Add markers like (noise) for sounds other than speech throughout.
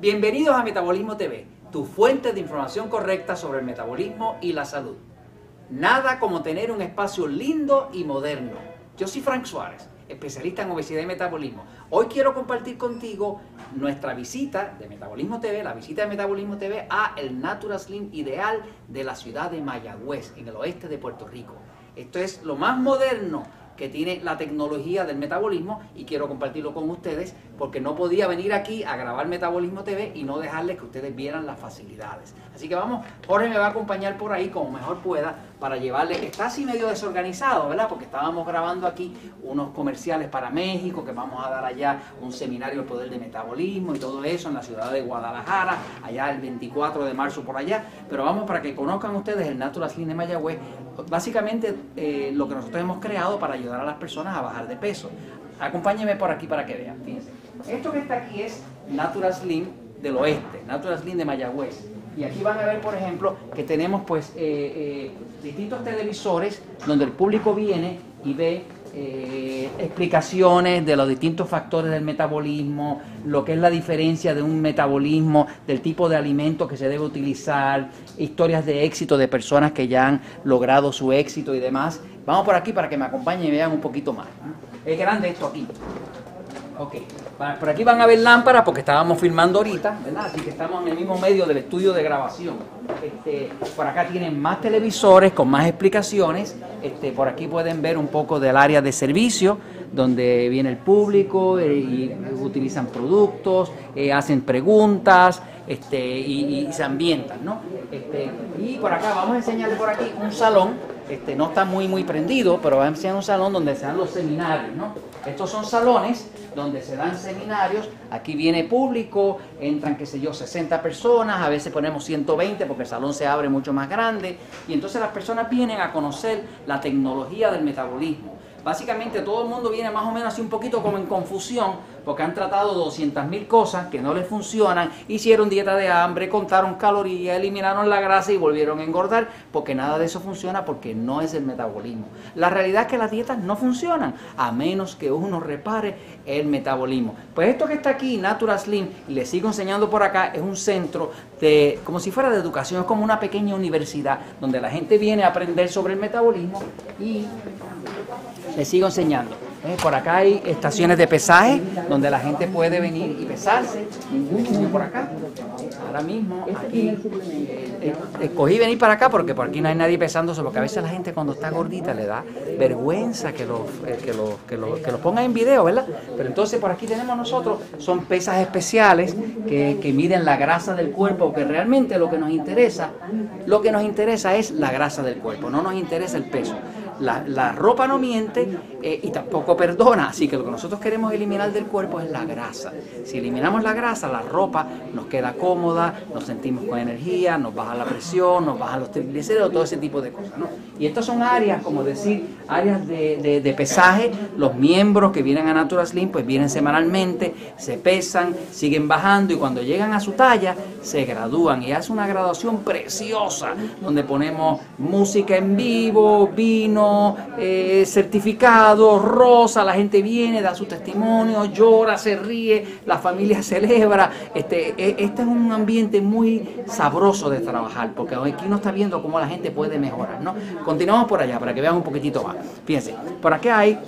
Bienvenidos a Metabolismo TV, tu fuente de información correcta sobre el metabolismo y la salud. Nada como tener un espacio lindo y moderno. Yo soy Frank Suárez, especialista en obesidad y metabolismo. Hoy quiero compartir contigo nuestra visita de Metabolismo TV, la visita de Metabolismo TV a el Natural Slim ideal de la ciudad de Mayagüez, en el oeste de Puerto Rico. Esto es lo más moderno que tiene la tecnología del metabolismo y quiero compartirlo con ustedes porque no podía venir aquí a grabar Metabolismo TV y no dejarles que ustedes vieran las facilidades. Así que vamos, Jorge me va a acompañar por ahí como mejor pueda para llevarle, está así medio desorganizado, ¿verdad? Porque estábamos grabando aquí unos comerciales para México, que vamos a dar allá un seminario del poder de metabolismo y todo eso en la ciudad de Guadalajara, allá el 24 de marzo por allá, pero vamos para que conozcan ustedes el Natural Slim de Mayagüez, básicamente eh, lo que nosotros hemos creado para ayudar a las personas a bajar de peso. Acompáñenme por aquí para que vean, fíjense. Esto que está aquí es Natural Slim del oeste, Natural Slim de Mayagüez. Y aquí van a ver, por ejemplo, que tenemos pues eh, eh, distintos televisores donde el público viene y ve eh, explicaciones de los distintos factores del metabolismo, lo que es la diferencia de un metabolismo, del tipo de alimento que se debe utilizar, historias de éxito de personas que ya han logrado su éxito y demás. Vamos por aquí para que me acompañen y vean un poquito más. Es grande esto aquí. Ok, por aquí van a ver lámparas porque estábamos filmando ahorita, ¿verdad? Así que estamos en el mismo medio del estudio de grabación. Este, por acá tienen más televisores con más explicaciones. Este, por aquí pueden ver un poco del área de servicio, donde viene el público eh, y utilizan productos, eh, hacen preguntas este, y, se ambientan, ¿no? Este, y por acá vamos a enseñarles por aquí un salón este, no está muy muy prendido, pero va a enseñar un salón donde se dan los seminarios, ¿no? Estos son salones donde se dan seminarios, aquí viene público, entran, qué sé yo, 60 personas, a veces ponemos 120 porque el salón se abre mucho más grande, y entonces las personas vienen a conocer la tecnología del metabolismo. Básicamente todo el mundo viene más o menos así un poquito como en confusión, porque han tratado 200 mil cosas que no les funcionan, hicieron dieta de hambre, contaron calorías, eliminaron la grasa y volvieron a engordar, porque nada de eso funciona porque no es el metabolismo. La realidad es que las dietas no funcionan, a menos que uno repare el metabolismo. Pues esto que está aquí, Natural Slim, les sigo enseñando por acá, es un centro de, como si fuera de educación, es como una pequeña universidad, donde la gente viene a aprender sobre el metabolismo y les sigo enseñando. ¿eh? Por acá hay estaciones de pesaje donde la gente puede venir y pesarse. Por acá. Ahora mismo, aquí. Eh, escogí venir para acá porque por aquí no hay nadie pesándose, porque a veces la gente cuando está gordita le da vergüenza que lo, eh, que lo, que lo, que lo pongan en video, ¿verdad? Pero entonces por aquí tenemos nosotros, son pesas especiales que, que miden la grasa del cuerpo, que realmente lo que nos interesa, lo que nos interesa es la grasa del cuerpo, no nos interesa el peso. La, ropa no miente eh, y tampoco perdona, así que lo que nosotros queremos eliminar del cuerpo es la grasa. Si eliminamos la grasa, la ropa nos queda cómoda, nos sentimos con energía, nos baja la presión, nos baja los triglicéridos, todo ese tipo de cosas. Y estas son áreas, como decir, áreas de, de, pesaje. Los miembros que vienen a Natural Slim, pues vienen semanalmente, se pesan, siguen bajando y cuando llegan a su talla, se gradúan y hace una graduación preciosa, donde ponemos música en vivo, vino, eh, certificado, rosa, la gente viene, da su testimonio, llora, se ríe, la familia (laughs) celebra. Este, e, este es un ambiente muy sabroso de trabajar, porque aquí no está viendo cómo la gente puede mejorar. ¿no? Continuamos por allá para que vean un poquitito más. Fíjense, por aquí hay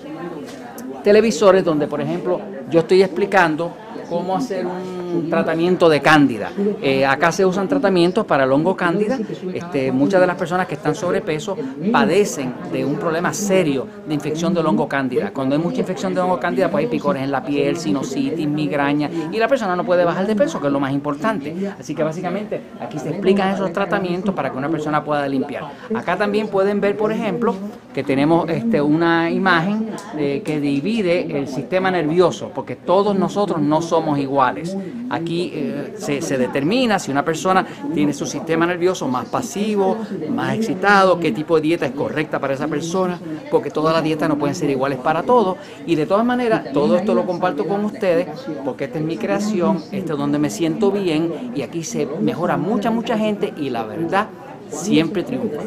televisores donde, por ejemplo, yo estoy explicando cómo hacer un tratamiento de cándida. Eh, acá se usan tratamientos para el hongo cándida. Este, muchas de las personas que están sobrepeso padecen de un problema serio de infección del hongo cándida. Cuando hay mucha infección de hongo cándida, pues hay picores en la piel, sinusitis, migraña y la persona no puede bajar de peso, que es lo más importante. Así que básicamente aquí se explican esos tratamientos para que una persona pueda limpiar. Acá también pueden ver, por ejemplo, que tenemos este, una imagen eh, que divide el sistema nervioso, porque todos nosotros no iguales. Aquí eh, se, se, determina si una persona tiene su sistema nervioso más pasivo, más excitado, qué tipo de dieta es correcta para esa persona, porque todas las dietas no pueden ser iguales para todos. Y de todas maneras, todo esto lo comparto con ustedes, porque esta es mi creación, esto es donde me siento bien, y aquí se mejora mucha, mucha gente, y la verdad siempre triunfa.